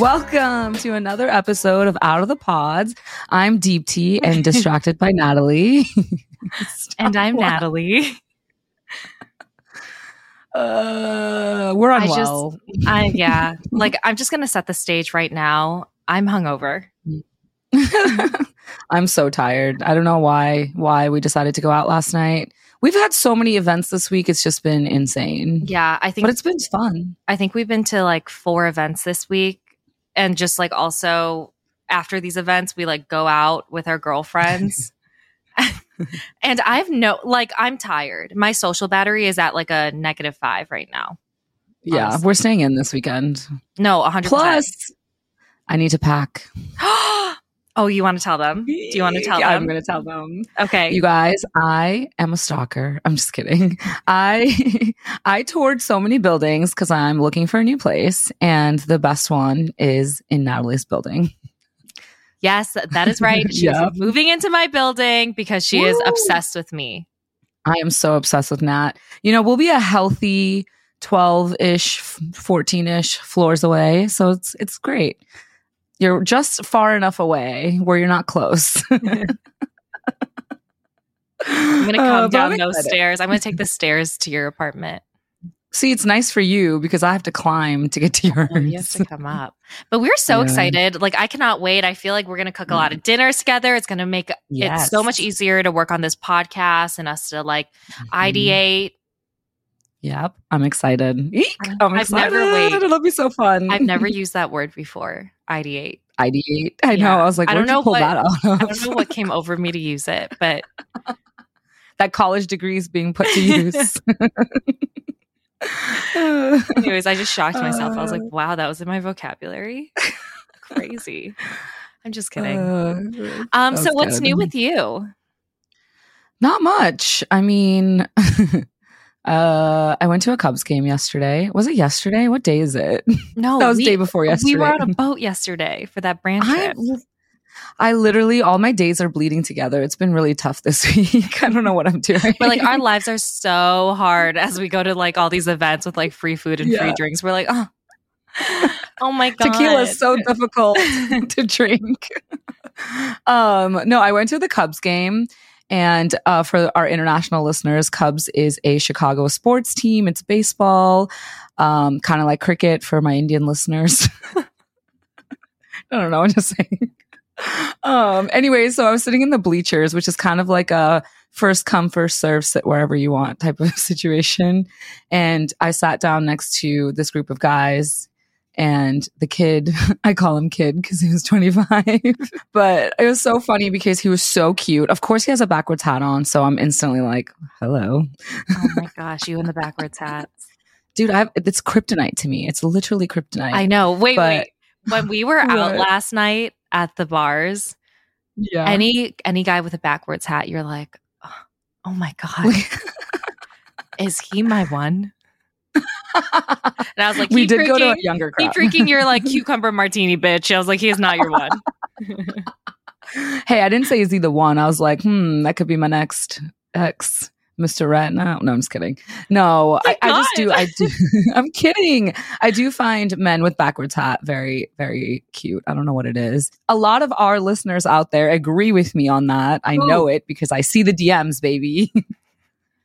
Welcome to another episode of Out of the Pods. I'm Deepti and distracted by Natalie. and I'm Natalie. Uh, we're I unwell. just, I yeah, like I'm just gonna set the stage right now. I'm hungover. I'm so tired. I don't know why why we decided to go out last night. We've had so many events this week. It's just been insane. Yeah, I think But it's been fun. I think we've been to like four events this week, and just like also after these events, we like go out with our girlfriends. and I've no like I'm tired. My social battery is at like a negative five right now. Yeah, Honestly. we're staying in this weekend. No, hundred Plus, I need to pack. oh, you want to tell them? Do you want to tell Yeah, them? I'm going to tell them. okay. You guys, I am a stalker. I'm just kidding. I I toured so many buildings because I'm looking for a new place, and the best one is in Natalie's building. Yes, that is right. She's Yep. moving into my building because she is obsessed with me. I am so obsessed with Nat. You know, we'll be a healthy 12 ish, 14 ish floors away, so it's it's great. You're just far enough away where you're not close. I'm going to Uh, come I'm down those excited. stairs. I'm going to take the stairs to your apartment. See, it's nice for you because I have to climb to get to yours. Oh, you have to come up. But we're so Yeah. excited. Like, I cannot wait. I feel like we're going to cook a lot of dinners together. It's going to make it so much easier to work on this podcast and us to like Mhm. ideate. Yep, I'm excited. Eek, I'm I've excited. never- wait. It'll be so fun. I've never used that word before. Ideate. ideate. I Yeah. know. I was like, I don't know pull what- that out of? I don't know what came over me to use it, but that college degree is being put to use. anyways, I just shocked myself. I was like, Uh. wow, that was in my vocabulary. Crazy. I'm just kidding. Uh, Um, so what's good. new with you? Not much. I mean, uh, I went to a Cubs game yesterday. Was it yesterday? What day is it? No, that was we, day before yesterday. we were on a boat yesterday for that brand I, trip. I literally, all my days are bleeding together. It's been really tough this week. I don't know what I'm doing. But like our lives are so hard as we go to like all these events with like free food and free drinks. We're like, oh, oh my god, tequila is so difficult to drink. um, no, I went to the Cubs game. And uh, for our international listeners, Cubs is a Chicago sports team. It's baseball, um, kind of like cricket for my Indian listeners. I don't know. I'm just saying. Um, anyway, so I was sitting in the bleachers, which is kind of like a first come, first serve, sit wherever you want type of situation. And I sat down next to this group of guys and the kid, I call him kid because he was 25, but it was so funny because he was so cute. Of course, he has a backwards hat on. So I'm instantly like, hello. Oh my gosh, you in the backwards hats. Dude, I have, it's kryptonite to me. It's literally kryptonite. I know. Wait, But- wait. When we were out last night at the bars, yeah. any any guy with a backwards hat, you're like, oh, oh my god, is he my one? And I was like, we did go to a drinking- younger keep drinking your like cucumber martini, bitch. I was like, he is not your one. hey, I didn't say is he the one. I was like, hmm, that could be my next ex, Mr. Rat. No, no, I'm just kidding. No, I, I just do. I do. I'm kidding. I do find men with backwards hat very, very cute. I don't know what it is. A lot of our listeners out there agree with me on that. I Who? know it because I see the DMs, baby.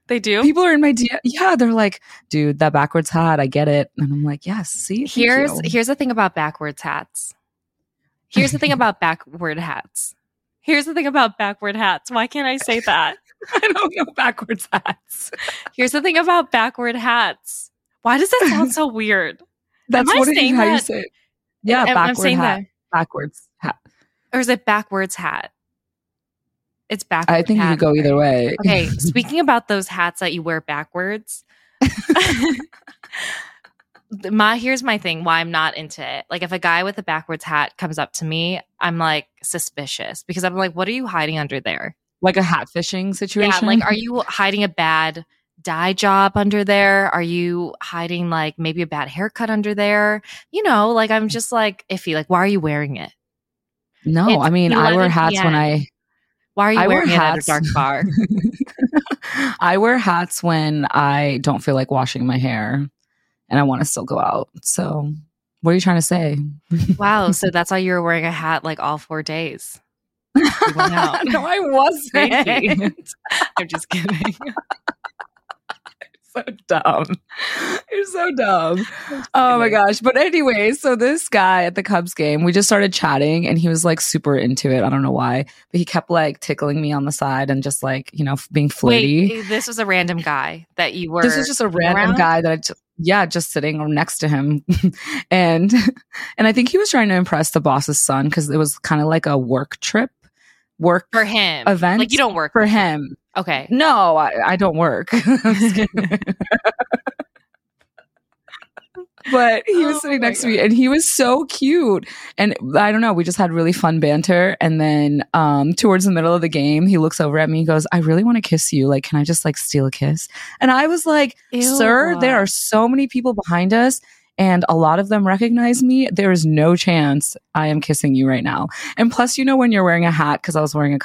They do. People are in my DM. Yeah, they're like, dude, that backwards hat. I get it. And I'm like, yes. See, Here's here's the thing about backwards hats. Here's the thing about backward hats. Here's the thing about backward hats. Why can't I say that? I don't know backwards hats. Here's the thing about backward hats. Why does that sound so weird? That's I what it is. How you say it. Yeah, Am- I'm saying hat. that. Backwards hat. Or is it backwards hat? It's backwards. I think you could go either way. Okay, speaking about those hats that you wear backwards. my here's my thing why I'm not into it. Like if a guy with a backwards hat comes up to me, I'm like suspicious because I'm like, what are you hiding under there? like a hat fishing situation. Yeah, like are you hiding a bad dye job under there? Are you hiding like maybe a bad haircut under there? You know, like I'm just like iffy. Like why are you wearing it? no, it's I mean I wear 11 hats when I Why are you I wear wearing it at a hats. dark bar? I wear hats when I don't feel like washing my hair and I want to still go out. So What are you trying to say? Wow. So that's why you were wearing a hat like all four days. You went out. no, I wasn't. I'm just kidding. So dumb. You're so dumb. Oh my gosh. But anyway, so this guy at the Cubs game, we just started chatting and he was like super into it. I don't know why, but he kept like tickling me on the side and just like, you know, being flirty. Wait, this was a random guy that you were. this was just a random around? guy that I just, yeah, just sitting next to him. and and I think he was trying to impress the boss's son because it was kind of like a work trip. Work for him. Event Like you don't work. for him. Okay. No, I, I don't work. I'm just kidding. but he was Oh sitting next to me and he was so cute. And I don't know, we just had really fun banter. And then um towards the middle of the game, he looks over at me, he goes, I really want to kiss you. Like, can I just like steal a kiss? And I was like, Sir, there are so many people behind us. And a lot of them recognize me. There is no chance I am kissing you right now. And plus, you know, when you're wearing a hat, because I was wearing a,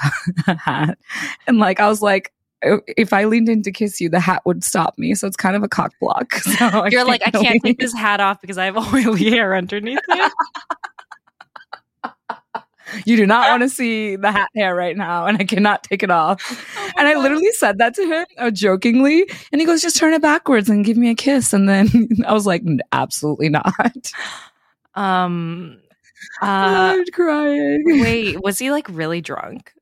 a hat, and like I was like, oh, if I leaned in to kiss you, the hat would stop me. So it's kind of a cock block. So You're like, I can't really- take this hat off because I have oily hair underneath it. You do not want to see the hat hair right now, and I cannot take it off. Oh and I literally said that to him uh, jokingly, and he goes, "Just turn it backwards and give me a kiss." And then I was like, "Absolutely not." Um. Uh. I'm crying. Wait. Was he like really drunk?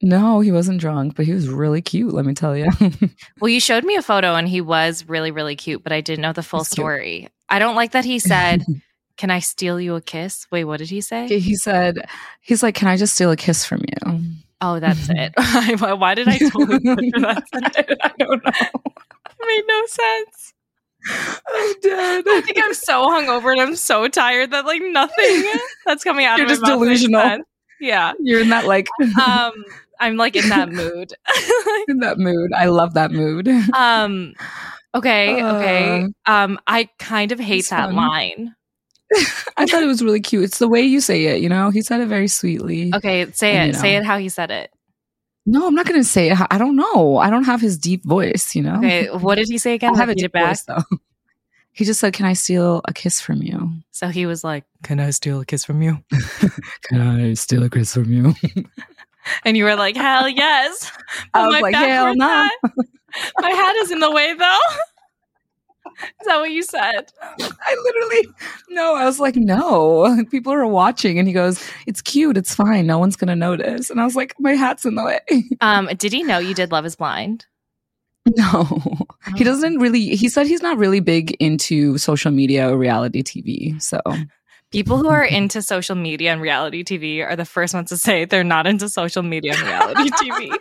No, he wasn't drunk, but he was really cute. Let me tell you. Well, you showed me a photo and he was really, really cute, but I didn't know the full He's cute. story. I don't like that he said, Can I steal you a kiss? Wait, what did he say? he said, "He's like, can I just steal a kiss from you?" Oh, that's it. Why did I totally that? I don't know. It made no sense. I'm dead. I think I'm so hungover and I'm so tired that like nothing that's coming out You're of my just delusional. Yeah. You're in that like Um, I'm like in that mood. in that mood. I love that mood. um, okay, okay. Um, I kind of hate that fun. line. I thought it was really cute. It's the way you say it, you know? He said it very sweetly. Okay, say And, it. you Say it how he said it. No, I'm not going to say it. I don't know. I don't have his deep voice, you know? Okay, what did he say I again? have a deep it back. voice, though. He just said, Can I steal a kiss from you? So he was like, "Can I steal a kiss from you?" Can I steal a kiss from you? And you were like, "Hell yes!" I was my like, Hell no. hat- my hat is in the way, though. Is that what you said? I literally, no, I was like, No, people are watching. And he goes, It's cute. It's fine. No one's going to notice. And I was like, My hat's in the way. Um, did he know you did Love Is Blind? No, he Oh. doesn't really. He said he's not really big into social media or reality TV. So People who are into social media and reality TV are the first ones to say they're not into social media and reality TV.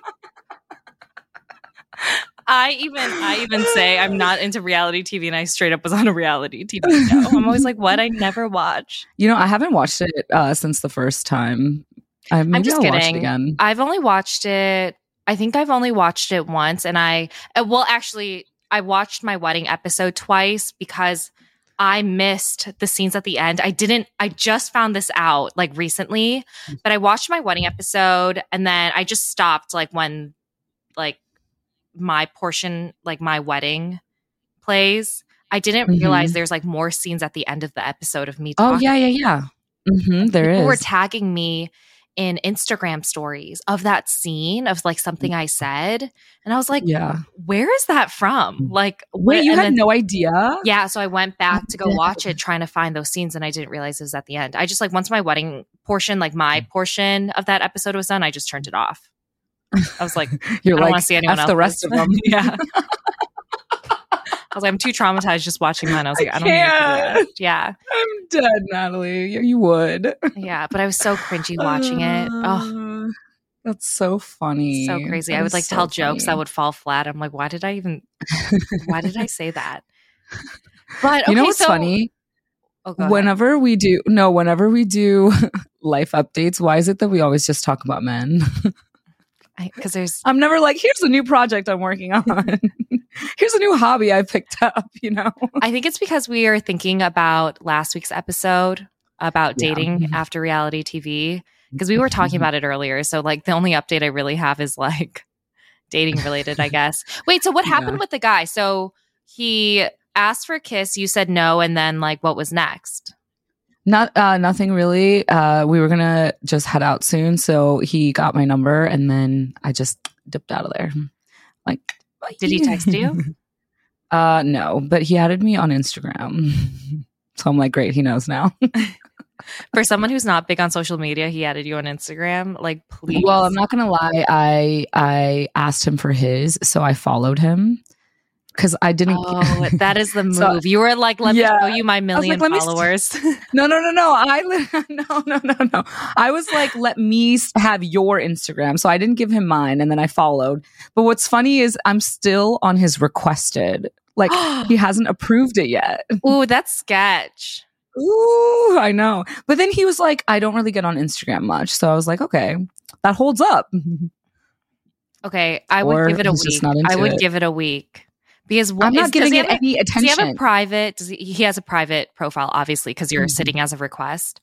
I even I even say I'm not into reality TV and I straight up was on a reality TV show. I'm always like, what? I never watch. you know, I haven't watched it uh, since the first time. I, am just I'll kidding. again. I've only watched it. I think I've only watched it once, and I uh, well, actually, I watched my wedding episode twice because I missed the scenes at the end. I didn't. I just found this out like recently, but I watched my wedding episode, and then I just stopped like when like my portion, like my wedding, plays. I didn't Mhm. realize there's like more scenes at the end of the episode of me. Oh talking yeah, yeah, yeah. hmm there people is. were tagging me in Instagram stories of that scene of like something I said, and I was like, yeah. "Where is that from?" Like, Wait, you had then- no idea? Yeah, so I went back to go watch it, trying to find those scenes, and I didn't realize it was at the end. I just like once my wedding portion, like Mm. my portion of that episode was done, I just turned it off. I was like, You're I don't like, want to see anyone else. the rest of them. yeah. I was like, I'm too traumatized just watching mine. I was like, I, don't need to do that. Yeah, I'm dead, Natalie. Yeah, You would. yeah. But I was so cringy watching it. Oh, Uh, That's so funny. so crazy. That I would like so tell jokes that would fall flat. I'm like, why did I even? Why did I say that? But you know what's so- funny? Oh. Whenever we do, no, whenever we do life updates, why is it that we always just talk about men? Because there's I'm never like, here's a new project I'm working on. here's a new hobby I picked up, you know? I think it's because we are thinking about last week's episode about dating Mhm. after reality TV because we were talking Mhm. about it earlier. So like the only update I really have is like dating related, I guess. Wait, so what happened Yeah. with the guy? So he asked for a kiss, you said no, and then like what was next? Not uh nothing really. Uh we were gonna just head out soon, so he got my number and then I just dipped out of there. Like. Did he text you? uh no, but he added me on Instagram. so I'm like, great, he knows now. For someone who's not big on social media, he added you on Instagram. Like, please. well, I'm not gonna lie, I I asked him for his, so I followed him. Cause I didn't Oh, that is the move. So- you were like, let Yeah. me show you my million st- followers. No, no, no, no. I li- no, no, no, no. I was like, let me have your Instagram. So I didn't give him mine, and then I followed. But what's funny is I'm still on his requested. Like he hasn't approved it yet. Ooh, that's sketch. Ooh, I know. But then he was like, I don't really get on Instagram much. So I was like, okay, that holds up. Okay, I Or would give it a week. I would it. give it a week because what I'm not does giving it a- any Does he have a attention. private? Does he, he has a private profile, obviously, because you're Mhm. sitting as a request.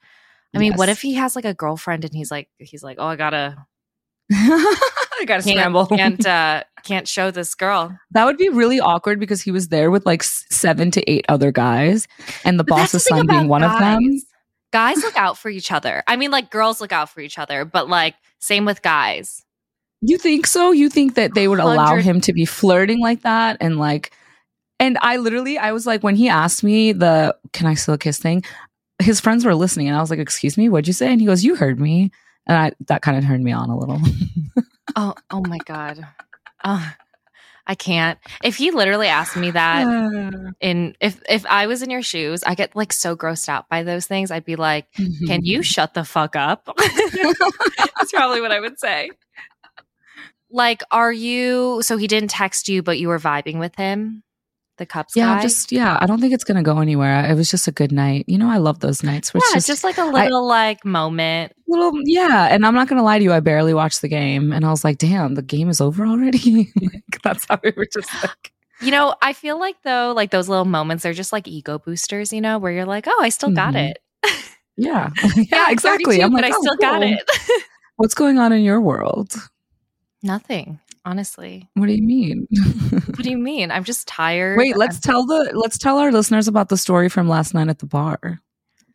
I mean, what if he has like a girlfriend and he's like, he's like, oh, I gotta, I gotta can't, scramble. can't, uh, can't show this girl. That would be really awkward because he was there with like seven to eight other guys, and the But boss's the son being one of them. guys. Guys look out for each other. I mean, like girls look out for each other, but like same with guys. You think so? You think that they would allow him to be flirting like that and like and I literally I was like when he asked me the can I still kiss thing, his friends were listening and I was like, "Excuse me, what'd you say?" And he goes, "You heard me." And I that kind of turned me on a little. Oh, oh my god. Uh, I can't. If he literally asked me that in if if I was in your shoes, I get like so grossed out by those things. I'd be like, "Can you shut the fuck up?" That's probably what I would say. Like, are you so he didn't text you but you were vibing with him? The Cubs Yeah, guy? just yeah, I don't think it's to go anywhere. It was just a good night. You know, I love those nights where yeah, it's just, just, like a little like moment. little yeah, and I'm not to lie to you, I barely watched the game and I was like, "Damn, the game is over already." like, that's how we were just like You know, I feel like though, like those little moments they're just like ego boosters, you know, where you're like, oh, I still got Mhm. it. Yeah. Yeah, yeah, exactly. I'm like, but I "Oh, still got it. What's going on in your world? Nothing, honestly. What do you mean? What do you mean? I'm just tired. Wait, let's tell the let's tell our listeners about the story from last night at the bar.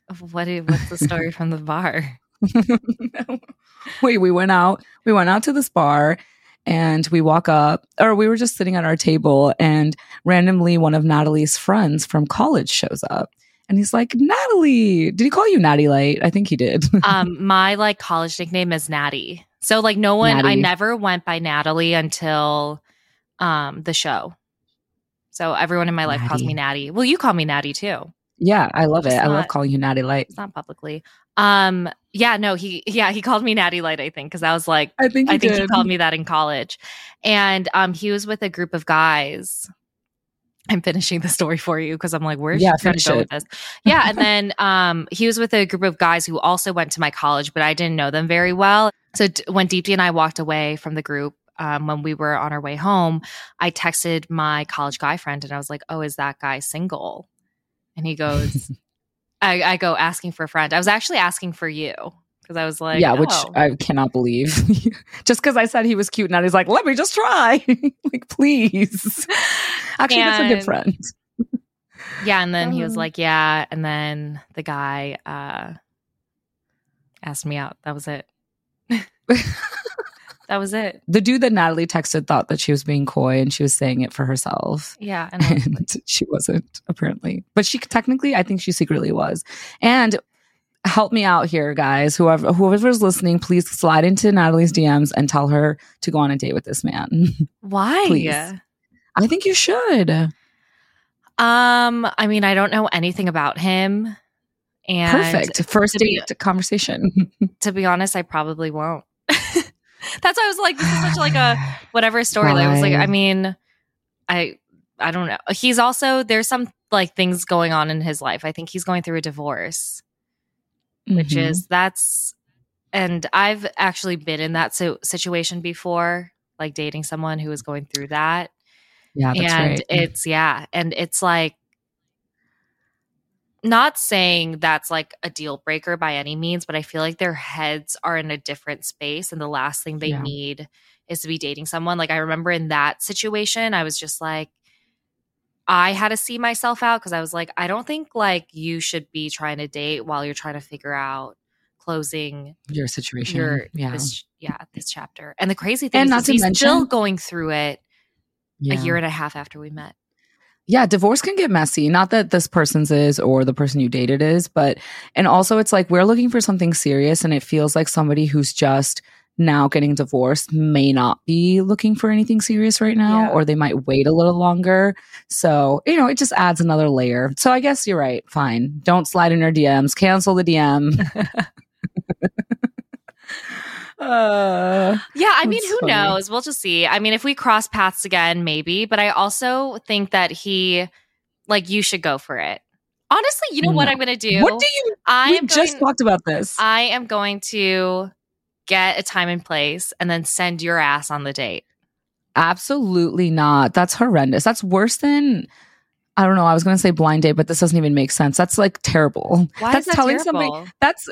I'm- What? What's the story from the bar? Wait, we went out. We went out to this bar and we walk up or we were just sitting at our table and randomly one of Natalie's friends from college shows up. And he's like, Natalie, did he call you Natty Light? I think he did. Um, my like college nickname is Natty. So like no one, I never went by Natalie until um the show. So everyone in my life calls me Natty. Well, you call me Natty too. yeah, I love it. Just I love calling you Natty Light. It's not publicly. Um, yeah, no, he yeah he called me Natty Light. I think because I was like I think I think he called me that in college. And um he was with a group of guys. I'm finishing the story for you because I'm like, where's Yeah, she gonna go it. with this? Yeah, and then um he was with a group of guys who also went to my college, but I didn't know them very well. So d- when Deepti and I walked away from the group, um, when we were on our way home, I texted my college guy friend and I was like, "Oh, is that guy single?" And he goes, I, I go asking for a friend. I was actually asking for you because I was like, yeah, which oh. I cannot believe. just because I said he was cute, now he's like, let me just try. like, please. Actually, that's a good friend. Yeah, and then he was Uh. like, "Yeah," and then the guy uh asked me out. That was it. that was it. The dude that Natalie texted thought that she was being coy and she was saying it for herself. Yeah, and was like, And she wasn't, apparently. But she technically, I think she secretly was. And help me out here, guys. Whoever whoever's listening, please slide into Natalie's DMs and tell her to go on a date with this man. "Why?" Please. I think you should. Um, I mean, I don't know anything about him, and Perfect. First to be- date conversation. To be honest, I probably won't. That's why I was like, "This is such like a whatever story." Like, I was like, I mean, I I don't know. He's also there's some like things going on in his life. I think he's going through a divorce. Which Mhm. is that's and I've actually been in that so- situation before, like dating someone who was going through that. yeah, that's and right. it's yeah, and it's like not saying that's like a deal breaker by any means, but I feel like their heads are in a different space and the last thing they Yeah. need is to be dating someone. Like I remember in that situation, I was just like I had to see myself out because I was like, I don't think like you should be trying to date while you're trying to figure out closing Your situation. your yeah. this yeah this chapter. And the crazy thing And is, not to he's mention- still going through it yeah. a year and a half after we met. Yeah, divorce can get messy. Not that this person's is or the person you dated is, but and also it's like we're looking for something serious and it feels like somebody who's just now getting divorced may not be looking for anything serious right now Yeah. or they might wait a little longer. So, you know, it just adds another layer. So I guess you're right. Fine. Don't slide in your DMs. Cancel the DM. uh, Yeah, I mean, who funny. knows? We'll just see. I mean, if we cross paths again, maybe. But I also think that he, like, you should go for it. Honestly, you know what I'm going to do? what do you I am just talked about this. I am going to get a time and place and then send your ass on the date. Absolutely not. That's horrendous. That's worse than I don't know. I was going to say blind date, but this doesn't even make sense. That's like terrible. Why that's is that telling terrible? somebody that's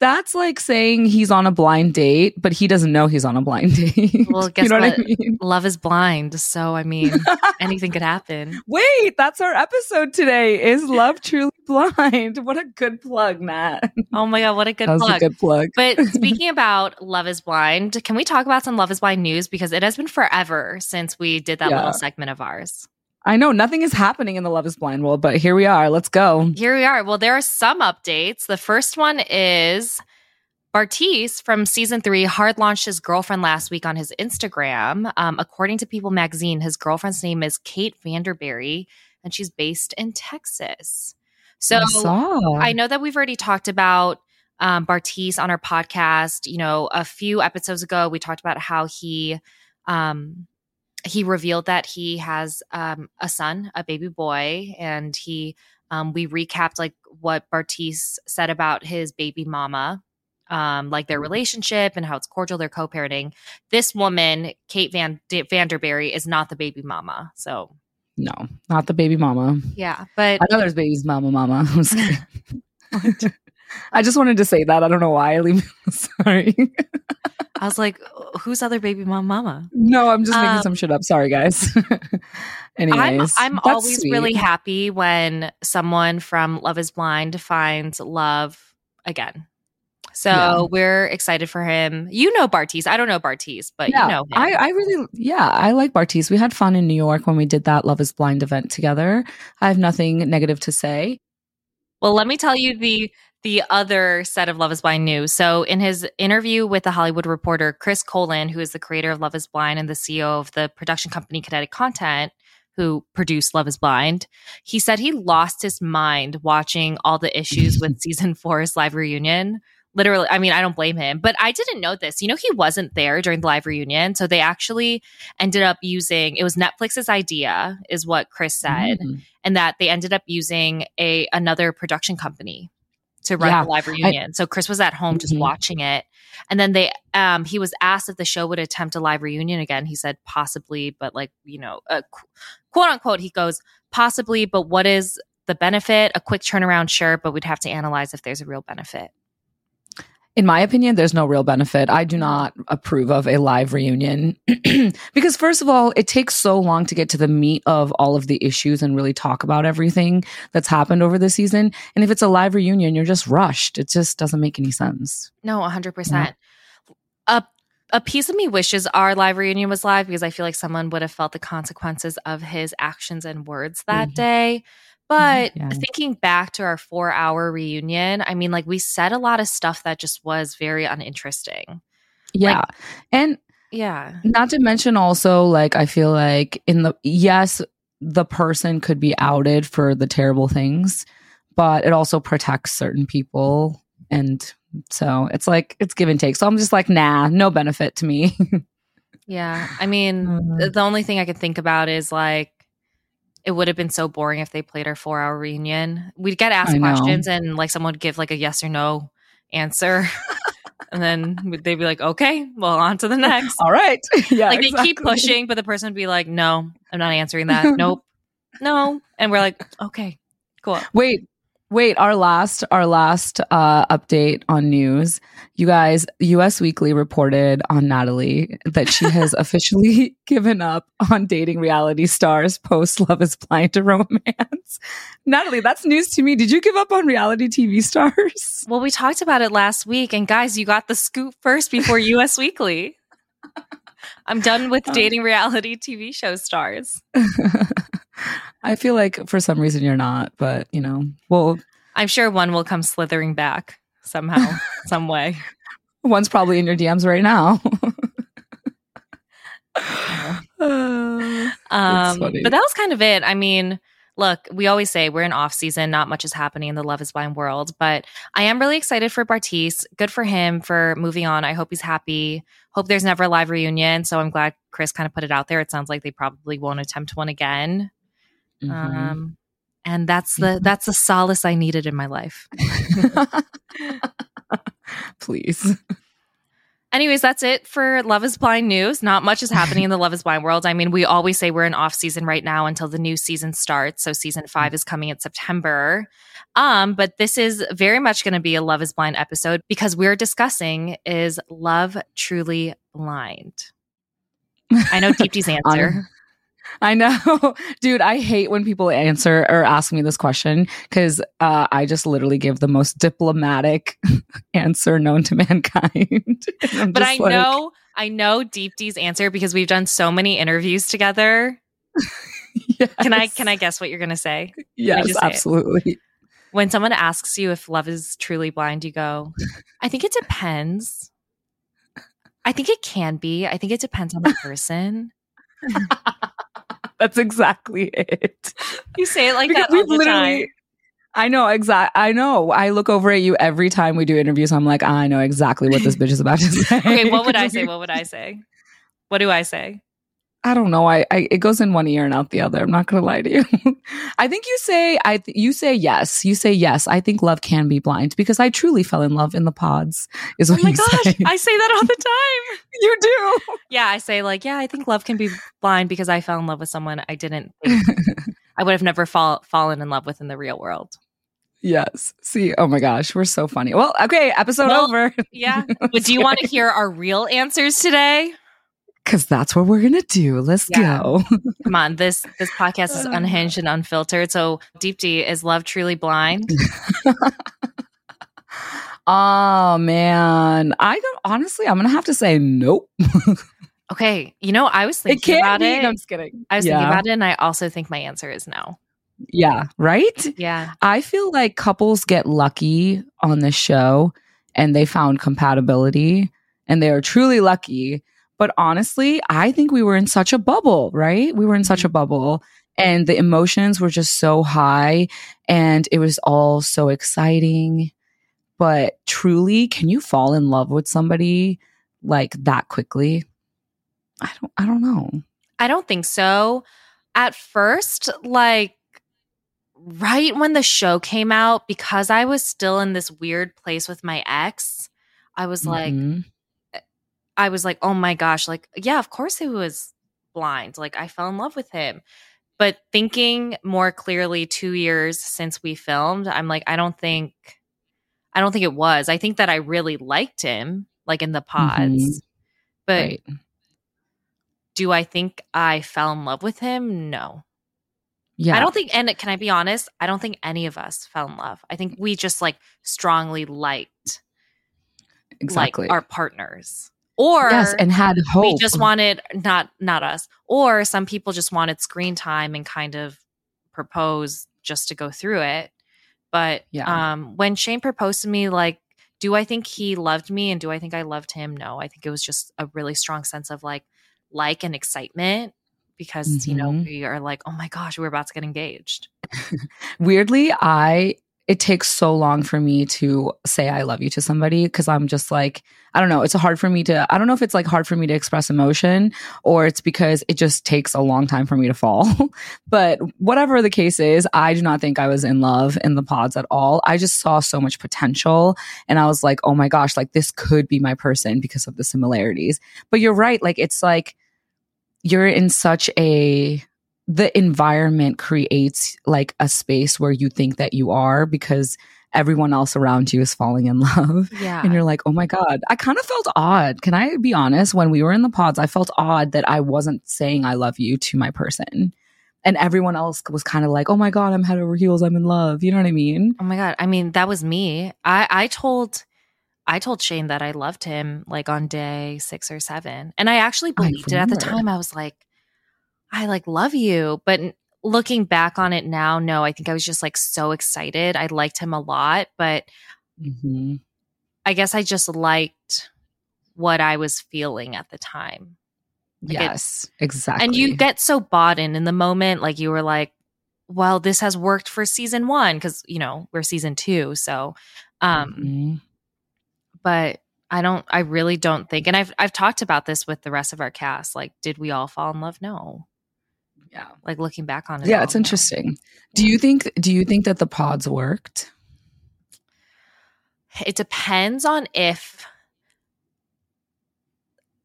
that's like saying he's on a blind date, but he doesn't know he's on a blind date. Well, guess you know what? I mean? Love is blind, so I mean, anything could happen. Wait, that's our episode today. Is love truly blind? What a good plug, Nat. Oh my god, what a good that plug! a good plug. But speaking about Love is Blind, can we talk about some Love is Blind news? Because it has been forever since we did that Yeah. little segment of ours. I know nothing is happening in the Love Is Blind world, but here we are. Let's go. Here we are. Well, there are some updates. The first one is Bartise from season three hard launched his girlfriend last week on his Instagram. Um, according to People magazine, his girlfriend's name is Kate Vanderberry, and she's based in Texas. So I. I know that we've already talked about um, Bartise on our podcast. You know, a few episodes ago, we talked about how he um, he revealed that he has um, a son, a baby boy, and he um, we recapped like what Bartise said about his baby mama. Um, like their relationship and how it's cordial, they're co-parenting. This woman, Kate Van Vanderberry, is not the baby mama. So no, not the baby mama. yeah, but I know there's baby's mama, mama. I'm just kidding. I just wanted to say that. I don't know why. I leave. Sorry. I was like, who's other baby mom mama? no, I'm just making Um, some shit up. Sorry, guys. Anyways, I'm I'm always sweet. really happy when someone from Love is Blind finds love again. So Yeah. we're excited for him. You know Bartise. I don't know Bartise, but yeah, you know him. I, I really, yeah, I like Bartise. We had fun in New York when we did that Love is Blind event together. I have nothing negative to say. well, let me tell you the the other set of Love is Blind news. So in his interview with the Hollywood Reporter, Chris Coelen, who is the creator of Love is Blind and the CEO of the production company Kinetic Content, who produced Love is Blind, he said he lost his mind watching all the issues with season four's live reunion. Literally, I mean, I don't blame him, but I didn't know this. You know, he wasn't there during the live reunion. So they actually ended up using it was Netflix's idea, is what Chris said, Mm. and that they ended up using a another production company to run Yeah, the live reunion. so Chris was at home just Mhm. watching it. And then they um he was asked if the show would attempt a live reunion again. He said possibly, but like, you know, uh, qu- quote unquote he goes possibly, but what is the benefit? A quick turnaround sure, but we'd have to analyze if there's a real benefit. In my opinion, there's no real benefit. I do not approve of a live reunion because, first of all, it takes so long to get to the meat of all of the issues and really talk about everything that's happened over the season. And if it's a live reunion, you're just rushed. It just doesn't make any sense. No, 100%. A a piece of me wishes our live reunion was live because I feel like someone would have felt the consequences of his actions and words that Mhm. day. But Yeah. thinking back to our 4-hour reunion, I mean like we said a lot of stuff that just was very uninteresting. Yeah. and Yeah. not to mention also, like, I feel like in the, yes, the person could be outed for the terrible things, but it also protects certain people. And so it's like, it's give and take. So I'm just like, nah, no benefit to me. Yeah. I mean, Mhm. the only thing I could think about is like it would have been so boring if they played our 4-hour reunion. We'd get asked questions and like someone would give like a yes or no answer. and then they'd be like, "Okay, well, on to the next." All right. yeah. like they keep pushing, but the person would be like, "No, I'm not answering that. nope, no," and we're like, "Okay, cool." Wait, Wait, our last our last uh, update on news. You guys, US Weekly reported on Natalie that she has officially given up on dating reality stars post Love is Blind to Romance. Natalie, that's news to me. Did you give up on reality TV stars? Well, we talked about it last week and guys, you got the scoop first before US Weekly. I'm done with dating reality TV show stars. I feel like for some reason you're not, but you know, well, I'm sure one will come slithering back somehow, some way. One's probably in your DMs right now. um, but that was kind of it. I mean, look, we always say we're in off season, not much is happening in the Love is Blind world, but I am really excited for Bartise. Good for him for moving on. I hope he's happy. Hope there's never a live reunion. So I'm glad Chris kind of put it out there. It sounds like they probably won't attempt one again. Mm-hmm. Um, and that's the mm-hmm. that's the solace I needed in my life. Please. Anyways, that's it for Love is Blind news. Not much is happening in the Love is Blind world. I mean, we always say we're in off season right now until the new season starts. So season five is coming in September. Um, but this is very much going to be a Love is Blind episode because we're discussing is love truly blind? I know Deepti's answer. I know. Dude, I hate when people answer or ask me this question because uh, I just literally give the most diplomatic answer known to mankind. but I like, know, I know Deepti's answer because we've done so many interviews together. yes. Can I can I guess what you're gonna say? Yes, absolutely. When someone asks you if love is truly blind, you go, I think it depends. I think it can be. I think it depends on the person. That's exactly it. You say it like because that all the time. I know exactly. I know. I look over at you every time we do interviews. I'm like, I know exactly what this bitch is about to say. okay, what would I say? What would I say? What do I say? I don't know. I, I, it goes in one ear and out the other. I'm not gonna lie to you. I think you say I th- you say yes. You say yes. I think love can be blind because I truly fell in love in the pods. Is oh what oh my gosh, say. I say that all the time. you do. Yeah, I say like yeah. I think love can be blind because I fell in love with someone I didn't. I would have never fall, fallen in love with in the real world. Yes. See, oh my gosh, we're so funny. Well, okay, episode well, over. Yeah. But do you want to hear our real answers today? Cause that's what we're gonna do. Let's yeah. go. Come on, this this podcast is unhinged and unfiltered. So Deepti, is love truly blind. oh man, I don't, honestly, I'm gonna have to say nope. Okay, you know, I was thinking it about be, it. No, I'm just kidding. I was yeah. thinking about it, and I also think my answer is no. Yeah, right. Yeah, I feel like couples get lucky on this show, and they found compatibility, and they are truly lucky but honestly, I think we were in such a bubble, right? We were in such a mm-hmm. bubble and the emotions were just so high and it was all so exciting. But truly, can you fall in love with somebody like that quickly? I don't I don't know. I don't think so. At first, like right when the show came out because I was still in this weird place with my ex, I was like mm-hmm. I was like, oh my gosh, like, yeah, of course he was blind. Like, I fell in love with him. But thinking more clearly two years since we filmed, I'm like, I don't think, I don't think it was. I think that I really liked him, like in the pods. Mm-hmm. But right. Do I think I fell in love with him? No. Yeah. I don't think, and can I be honest? I don't think any of us fell in love. I think we just like strongly liked exactly like our partners or yes, and had hope. We just wanted not not us, or some people just wanted screen time and kind of propose just to go through it. But yeah. um, when Shayne proposed to me, like, do I think he loved me and do I think I loved him? No, I think it was just a really strong sense of like like and excitement because mm-hmm. you know mm-hmm. we are like, oh my gosh, we're about to get engaged. Weirdly, I it takes so long for me to say I love you to somebody because I'm just like, I don't know. It's hard for me to, I don't know if it's like hard for me to express emotion or it's because it just takes a long time for me to fall. but whatever the case is, I do not think I was in love in the pods at all. I just saw so much potential and I was like, oh my gosh, like this could be my person because of the similarities. But you're right. Like, it's like you're in such a, the environment creates like a space where you think that you are because everyone else around you is falling in love. Yeah. And you're like, oh my God. I kind of felt odd. Can I be honest? When we were in the pods, I felt odd that I wasn't saying I love you to my person. And everyone else was kind of like, oh my God, I'm head over heels. I'm in love. You know what I mean? Oh my God. I mean, that was me. I, I told I told Shayne that I loved him like on day six or seven. And I actually believed I it at the time. I was like, I like love you. But looking back on it now, no, I think I was just like so excited. I liked him a lot, but mm-hmm. I guess I just liked what I was feeling at the time. Like yes, exactly. And you get so bought in in the moment. Like you were like, well, this has worked for season one because, you know, we're season two. So, um, mm-hmm. But I don't, I really don't think, and I've, I've talked about this with the rest of our cast. Like, did we all fall in love? No yeah like looking back on it yeah it's interesting do you think do you think that the pods worked it depends on if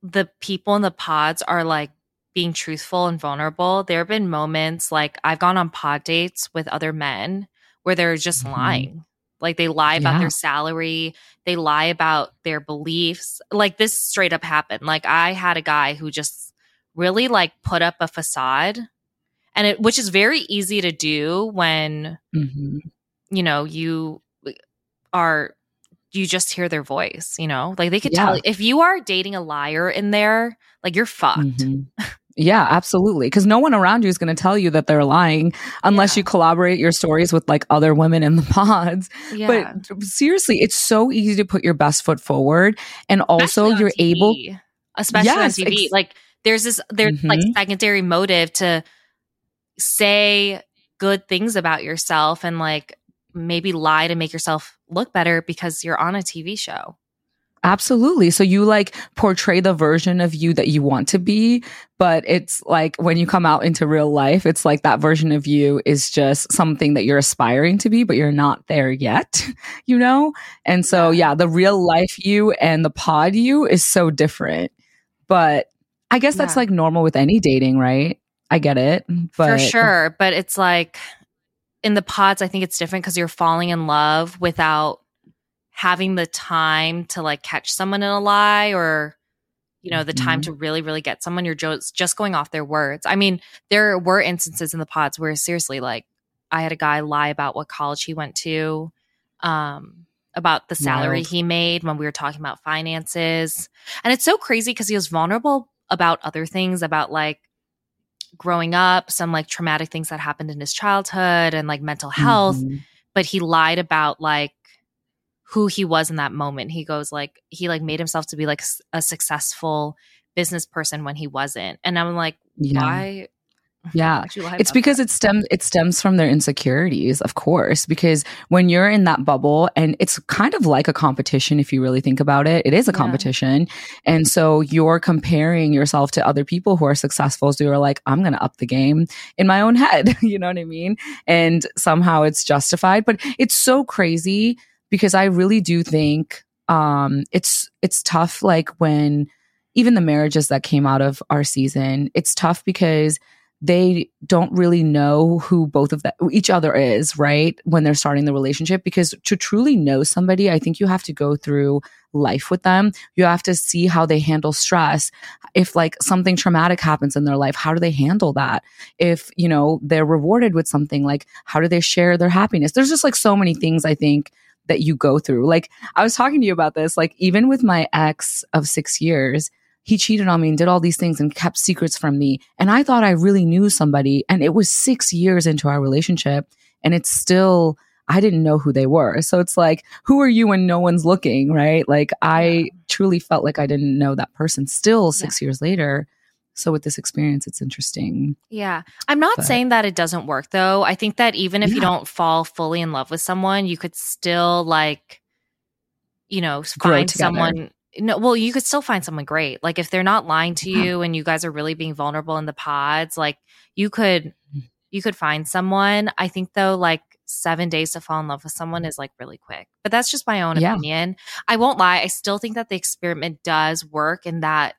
the people in the pods are like being truthful and vulnerable there have been moments like i've gone on pod dates with other men where they're just mm-hmm. lying like they lie about yeah. their salary they lie about their beliefs like this straight up happened like i had a guy who just really like put up a facade and it which is very easy to do when mm-hmm. you know you are you just hear their voice you know like they could yeah. tell if you are dating a liar in there like you're fucked mm-hmm. Yeah, absolutely. Because no one around you is going to tell you that they're lying unless yeah. you collaborate your stories with like other women in the pods. Yeah. But seriously, it's so easy to put your best foot forward. And also, you're TV. able, especially yes, on TV. Ex- like, there's this, there's mm-hmm. like secondary motive to say good things about yourself and like maybe lie to make yourself look better because you're on a TV show. Absolutely. So you like portray the version of you that you want to be, but it's like when you come out into real life, it's like that version of you is just something that you're aspiring to be, but you're not there yet, you know? And so, yeah, the real life you and the pod you is so different. But I guess that's yeah. like normal with any dating, right? I get it. But For sure. But it's like in the pods, I think it's different because you're falling in love without having the time to like catch someone in a lie or you know the time mm-hmm. to really really get someone you're just just going off their words i mean there were instances in the pods where seriously like i had a guy lie about what college he went to um about the salary Wild. he made when we were talking about finances and it's so crazy because he was vulnerable about other things about like growing up, some like traumatic things that happened in his childhood and like mental health. Mm-hmm. But he lied about like who he was in that moment. He goes like he like made himself to be like a successful business person when he wasn't. And I'm like, yeah. why yeah. It's because that? it stems it stems from their insecurities, of course, because when you're in that bubble and it's kind of like a competition if you really think about it. It is a yeah. competition. And so you're comparing yourself to other people who are successful so you're like I'm going to up the game in my own head, you know what I mean? And somehow it's justified, but it's so crazy because I really do think um it's it's tough like when even the marriages that came out of our season, it's tough because they don't really know who both of them each other is right when they're starting the relationship. Because to truly know somebody i think you have to go through life with them. You have to see how they handle stress. If like something traumatic happens in their life how do they handle that? If you know they're rewarded with something like how do they share their happiness? There's just like so many things i think that you go through like i was talking to you about this like even with my ex of 6 years he cheated on me and did all these things and kept secrets from me. And I thought I really knew somebody. And it was six years into our relationship and it's still, I didn't know who they were. So it's like, who are you when no one's looking, right? Like I yeah. truly felt like I didn't know that person still six yeah. years later. So with this experience, it's interesting. Yeah. I'm not but, saying that it doesn't work though. I think that even if yeah. you don't fall fully in love with someone, you could still like, you know, find someone no well you could still find someone great like if they're not lying to you and you guys are really being vulnerable in the pods like you could mm. you could find someone i think though like seven days to fall in love with someone is like really quick but that's just my own yeah. opinion i won't lie i still think that the experiment does work and that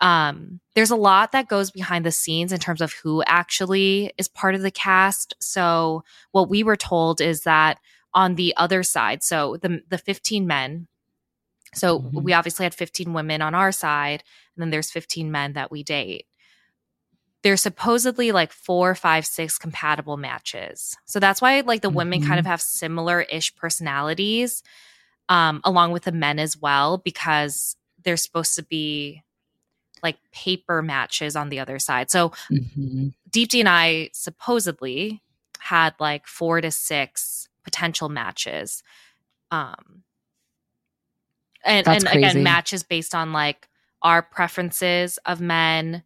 um, there's a lot that goes behind the scenes in terms of who actually is part of the cast. So what we were told is that on the other side, so the the 15 men. So Mhm. we obviously had 15 women on our side, and then there's 15 men that we date. There's supposedly like four, five, six compatible matches. So that's why like the women kind Mhm. of have similar ish personalities, um, along with the men as well, because they're supposed to be like paper matches on the other side. So Mhm. Deepti and I supposedly had like four to six potential matches. Um and, That's and again matches based on like our preferences of men,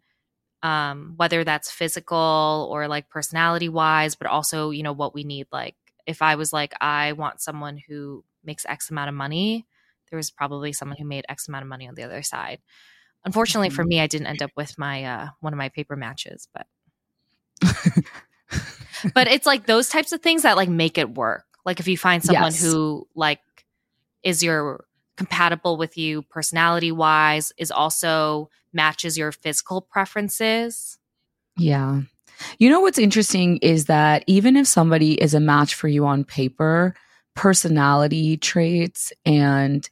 um, whether that's physical or like personality wise, but also, you know, what we need. Like if I was like, I want someone who makes X amount of money, there was probably someone who made X amount of money on the other side. Unfortunately for Mhm. me, I didn't end up with my uh one of my paper matches, but but it's like those types of things that like make it work. Like if you find someone Yes. who like is your compatible with you personality wise, is also matches your physical preferences. Yeah. You know what's interesting is that even if somebody is a match for you on paper, personality traits and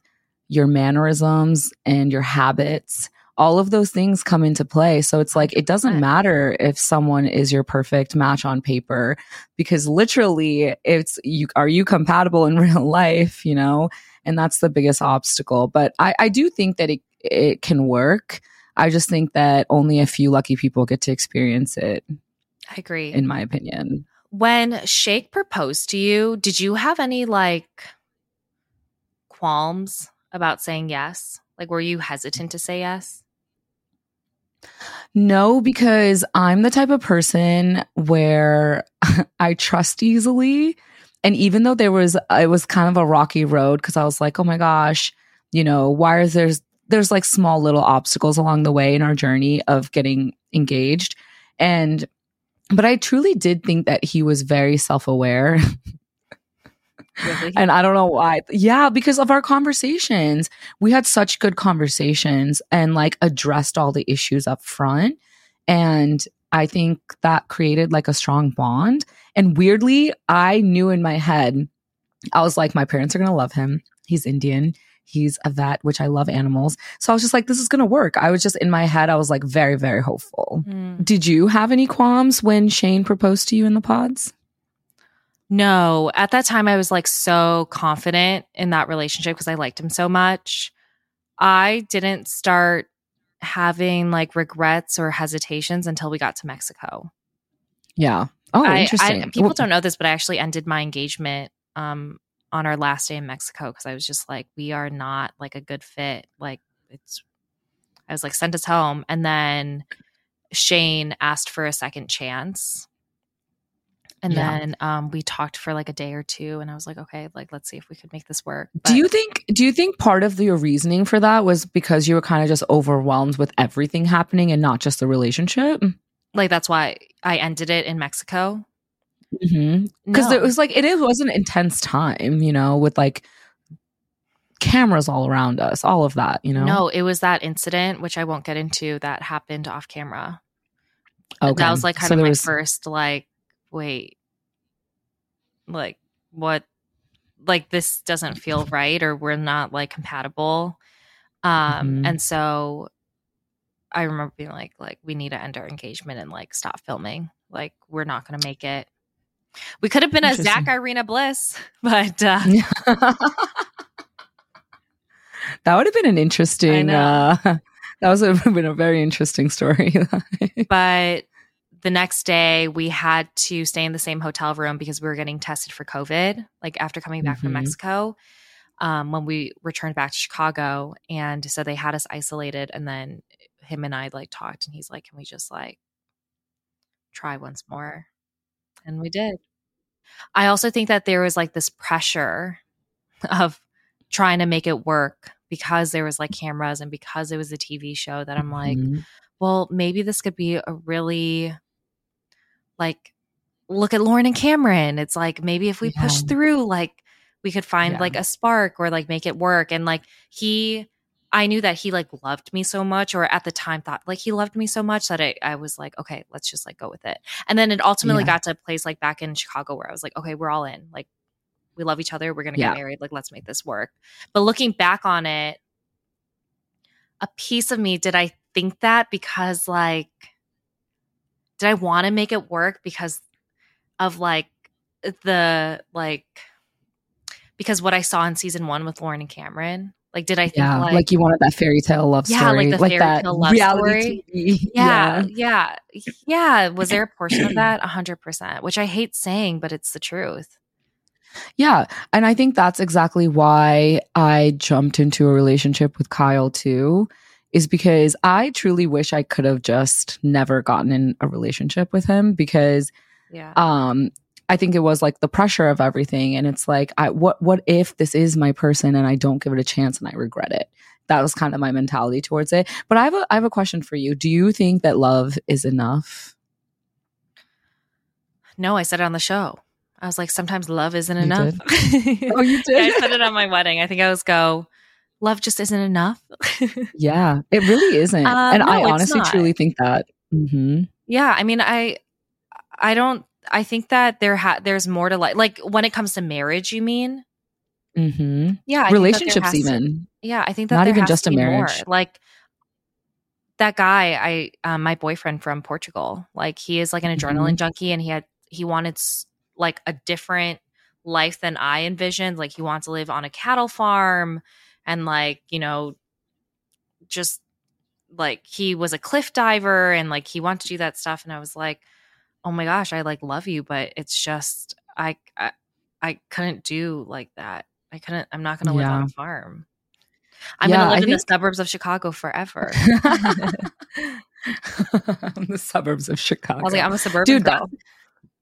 your mannerisms and your habits, all of those things come into play. So it's like it doesn't matter if someone is your perfect match on paper because literally it's you are you compatible in real life, you know? And that's the biggest obstacle. But I, I do think that it it can work. I just think that only a few lucky people get to experience it, I agree. in my opinion. when Shake proposed to you, did you have any like qualms about saying yes? Like were you hesitant to say yes? No, because I'm the type of person where I trust easily. And even though there was, it was kind of a rocky road because I was like, oh my gosh, you know, why is there's, there's like small little obstacles along the way in our journey of getting engaged. And, but I truly did think that he was very self aware. Really? And I don't know why. Yeah, because of our conversations. We had such good conversations and like addressed all the issues up front. And I think that created like a strong bond. And weirdly, I knew in my head, I was like, my parents are going to love him. He's Indian. He's a vet, which I love animals. So I was just like, this is going to work. I was just in my head, I was like very, very hopeful. Mm. Did you have any qualms when Shayne proposed to you in the pods? No, at that time I was like so confident in that relationship because I liked him so much. I didn't start having like regrets or hesitations until we got to Mexico. Yeah. Oh, I- I- interesting. people don't know this, but I actually ended my engagement um, on our last day in Mexico because I was just like, we are not like a good fit. Like it's, I was like, send us home, and then Shayne asked for a second chance. And Yeah. then um, we talked for like a day or two, and I was like, okay, like let's see if we could make this work. Do you think do you think part of your reasoning for that was because you were kind of just overwhelmed with everything happening and not just the relationship? like that's why I ended it in Mexico? Because No. it was like it was an intense time, you know, with like cameras all around us, all of that, you know. No, it was that incident, which I won't get into, that happened off camera. okay. That was like kind So of my was- first like, wait, like what? Like this doesn't feel right, or we're not like compatible. Um, Mhm. and so I remember being like, like we need to end our engagement and like stop filming. Like we're not going to make it. We could have been a Zach. Irina Bliss, but uh, that would have been an interesting. Uh, that was a, been a very interesting story. but the next day we had to stay in the same hotel room because we were getting tested for COVID, like after coming back from Mhm. Mexico. Um, when we returned back to Chicago, and so they had us isolated, and then him and I like talked, and he's like, "Can we just like try once more?" And we did. I also think that there was like this pressure of trying to make it work because there was like cameras and because it was a TV show that I'm like, Mhm. well, maybe this could be a really like look at Lauren and Cameron. It's like maybe if we push through, like we could find Yeah. like a spark or like make it work. And like he I knew that he like loved me so much, or at the time thought like he loved me so much that I, I was like, okay, let's just like go with it. And then it ultimately Yeah. got to a place like back in Chicago where I was like, okay, we're all in. Like we love each other. We're gonna Yeah. get married. Like let's make this work. But looking back on it, a piece of me did I think that because like did I want to make it work because of like the like because what I saw in season one with Lauren and Cameron? Like, did I think Yeah, like, like, you wanted that fairy tale love Yeah, story, like the fairy that tale love reality TV. yeah, yeah, yeah. Was there a portion of that? A hundred percent. Which I hate saying, but it's the truth. Yeah. And I think that's exactly why I jumped into a relationship with Kyle too, is because I truly wish I could have just never gotten in a relationship with him because Yeah. um I think it was like the pressure of everything and it's like I what what if this is my person and I don't give it a chance and I regret it. That was kind of my mentality towards it. But I have a I have a question for you. Do you think that love is enough? no, I said it on the show. I was like, sometimes love isn't You enough. Oh, you Yeah, I said it on my wedding. I think I was go, love just isn't enough. Yeah, it really isn't. Uh, and no, I honestly truly think that. hmm yeah, I mean, I, I don't. I think that there ha- there's more to like. Like when it comes to marriage, you mean? Mm-hmm. Yeah, I think that there Relationships, has to- even. yeah, I think that Not even just a be more. marriage. Like that guy, I um, my boyfriend from Portugal. Like he is like an adrenaline junkie, and he had he wanted like a different life than I envisioned. Like he wants to live on a cattle farm, and like you know, just like he was a cliff diver, and like he wanted to do that stuff. And I was like, oh my gosh, I like love you, but it's just I I, I couldn't do like that. I couldn't. I'm not going to live on a farm. I'm Yeah, going to I live in the suburbs of Chicago forever. the suburbs of Chicago. I was like, I'm a suburban Dude, girl. that-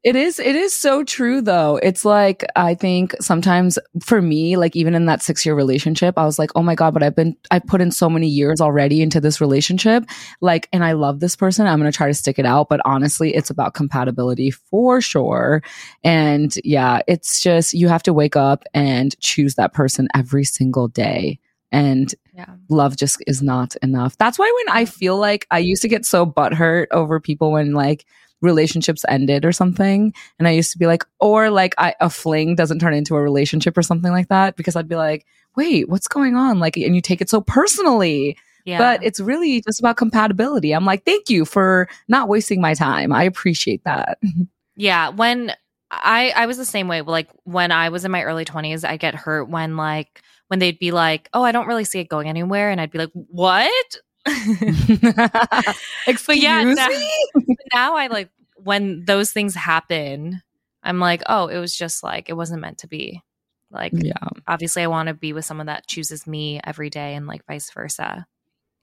It is it is so true though. It's like I think sometimes for me like even in that 6-year relationship I was like, "Oh my god, but I've been I put in so many years already into this relationship like and I love this person. I'm going to try to stick it out, but honestly, it's about compatibility for sure." And yeah, it's just you have to wake up and choose that person every single day. And yeah. love just is not enough. That's why when I feel like I used to get so butthurt over people when like relationships ended or something, and I used to be like, or like I, a fling doesn't turn into a relationship or something like that, because I'd be like, wait, what's going on? Like, and you take it so personally, Yeah. but it's really just about compatibility. I'm like, thank you for not wasting my time. I appreciate that. yeah. When I, I was the same way. Like when I was in my early 20s, I get hurt when like, when they'd be like, oh, I don't really see it going anywhere. And I'd be like, what? Excuse yeah, now- now I like when those things happen, I'm like, oh, it was just like, it wasn't meant to be. Like, Yeah. obviously I want to be with someone that chooses me every day and like vice versa.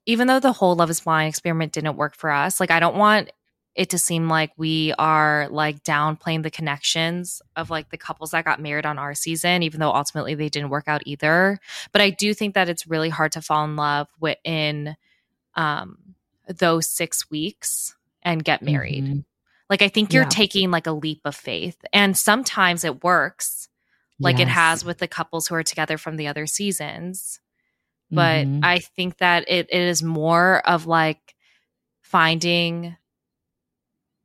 Even though the whole Love is Blind experiment didn't work for us, like I don't want it to seem like we are like downplaying the connections of like the couples that got married on our season, even though ultimately they didn't work out either. But I do think that it's really hard to fall in love within um those six weeks and get married. Mhm. Like I think you're Yeah. taking like a leap of faith. And sometimes it works like it has with the couples who are together from the other seasons. But Mhm. I think that it, it is more of like finding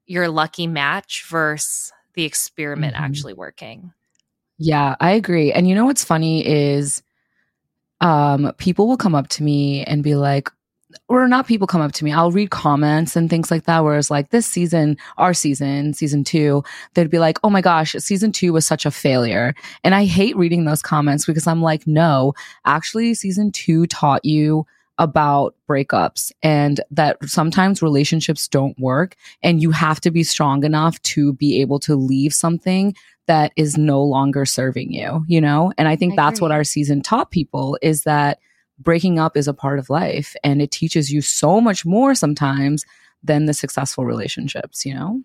your lucky match versus the experiment Mhm. actually working. Yeah, I agree. And you know what's funny is um people will come up to me and be like or not people come up to me. I'll read comments and things like that. Whereas like this season, our season, season two, they'd be like, Oh my gosh, season two was such a failure. And I hate reading those comments because I'm like, no, actually season two taught you about breakups and that sometimes relationships don't work and you have to be strong enough to be able to leave something that is no longer serving you, you know? And I think I that's what our season taught people is that breaking up is a part of life and it teaches you so much more sometimes than the successful relationships, you know?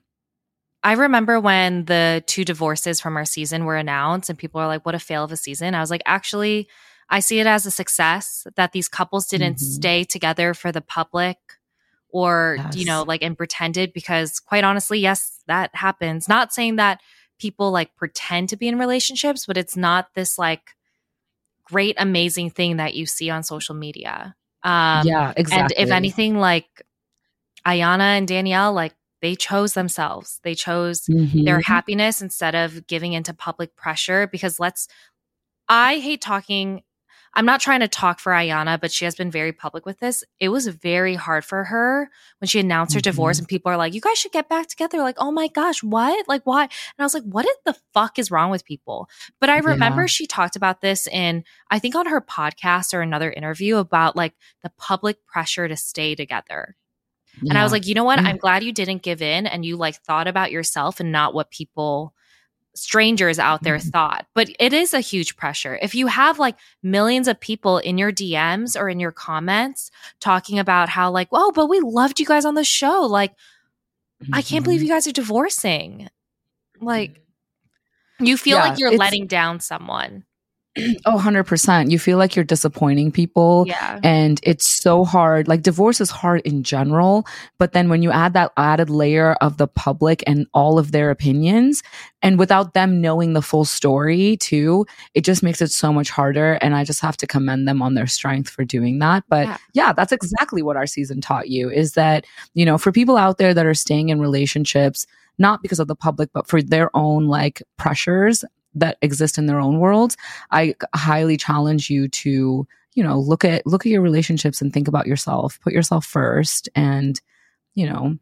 I remember when the two divorces from our season were announced and people are like, what a fail of a season. I was like, actually, I see it as a success that these couples didn't Mhm. stay together for the public or, you know, like and pretended because quite honestly, yes, that happens. Not saying that people like pretend to be in relationships, but it's not this like great, amazing thing that you see on social media. Um, yeah, exactly. And if anything, like Iyanna and Danielle, like they chose themselves. They chose Mhm. their happiness instead of giving into public pressure. Because let's, I hate talking. I'm not trying to talk for Iyanna, but she has been very public with this. It was very hard for her when she announced her divorce, Mhm. and people are like, "You guys should get back together." Like, oh my gosh, what? Like, why? And I was like, what the fuck is wrong with people? But I remember Yeah. she talked about this in, I think, on her podcast or another interview about like the public pressure to stay together. And I was like, you know what? Mm. I'm glad you didn't give in and you like thought about yourself and not what people strangers out there Mhm. thought. But it is a huge pressure. If you have like millions of people in your DMs or in your comments talking about how like, "Oh, but we loved you guys on the show." Like, I can't believe Mhm. you guys are divorcing. Like you feel Yeah, like you're letting down someone. Oh, 100%. You feel like you're disappointing people. Yeah. And it's so hard. Like divorce is hard in general, but then when you add that added layer of the public and all of their opinions, and without them knowing the full story too, it just makes it so much harder. And I just have to commend them on their strength for doing that. But Yeah. yeah, that's exactly what our season taught you is that, you know, for people out there that are staying in relationships, not because of the public, but for their own like pressures that exist in their own worlds, I highly challenge you to, you know, look at look at your relationships and think about yourself. Put yourself first and, you know,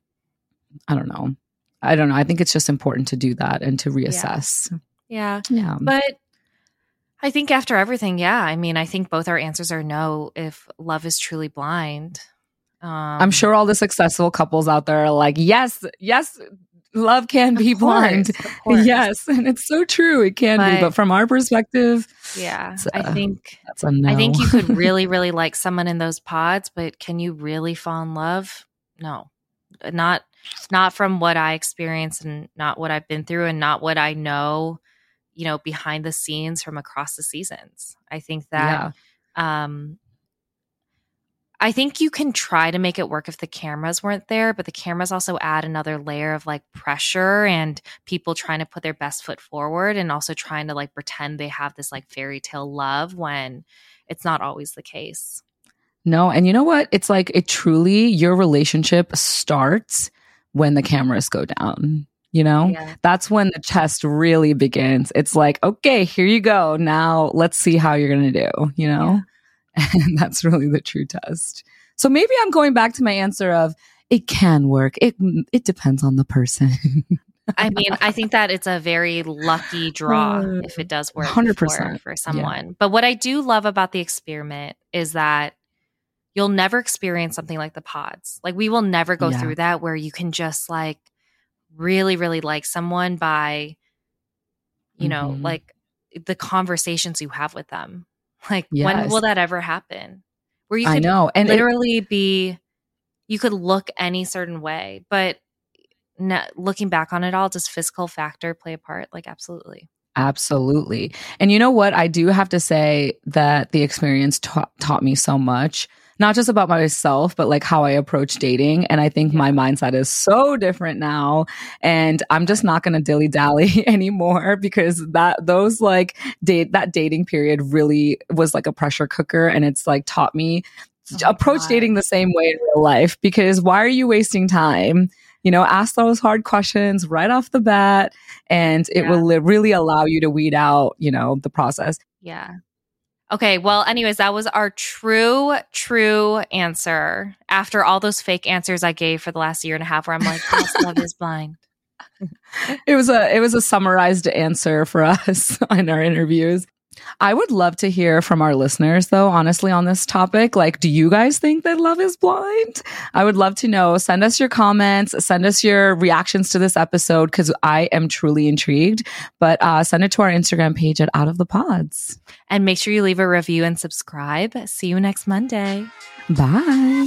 I don't know. I don't know. I think it's just important to do that and to reassess. Yeah. Yeah. But I think after everything, yeah. I mean, I think both our answers are no if love is truly blind. Um, I'm sure all the successful couples out there are like, yes, yes, love can be course, blind. Yes. And it's so true. It can be. But- But from our perspective, Yeah. I uh, think that's a no. I think you could really, really like someone in those pods, but can you really fall in love? No. Not not from what I experienced and not what I've been through and not what I know, you know, behind the scenes from across the seasons. I think that yeah. um I think you can try to make it work if the cameras weren't there, but the cameras also add another layer of like pressure and people trying to put their best foot forward and also trying to like pretend they have this like fairy tale love when it's not always the case. No, and you know what? It's like it truly your relationship starts when the cameras go down. You know? Yeah. That's when the test really begins. It's like, okay, here you go. Now let's see how you're going to do, you know? And that's really the true test. So maybe I'm going back to my answer of it can work. It it depends on the person. I mean, I think that it's a very lucky draw if it does work 100%, for, for someone. But what I do love about the experiment is that you'll never experience something like the pods. Like we will never go Yeah. through that where you can just like really, really like someone by, you know, Mhm. like the conversations you have with them. Like when will that ever happen? Where you I could know. And it- literally be you could look any certain way but no, looking back on it all does physical factor play a part like absolutely Absolutely. And you know what? I do have to say that the experience ta- taught me so much, not just about myself, but like how I approach dating. And I think my mindset is so different now. And I'm just not going to dilly dally anymore because that, those like date, that dating period really was like a pressure cooker. And it's like taught me Oh approach God. dating the same way in real life because why are you wasting time? You know, ask those hard questions right off the bat and it Yeah. will li- really allow you to weed out, you know, the process. yeah okay well anyways that was our true true answer after all those fake answers i gave for the last year and a half where i'm like love is blind It was a it was a summarized answer for us in our interviews. I would love to hear from our listeners though, honestly, on this topic. Like, do you guys think that love is blind? I would love to know. Send us your comments, send us your reactions to this episode because I am truly intrigued. But uh, send it to our Instagram page at Out of the Pods. and make sure you leave a review and subscribe see you next monday Bye.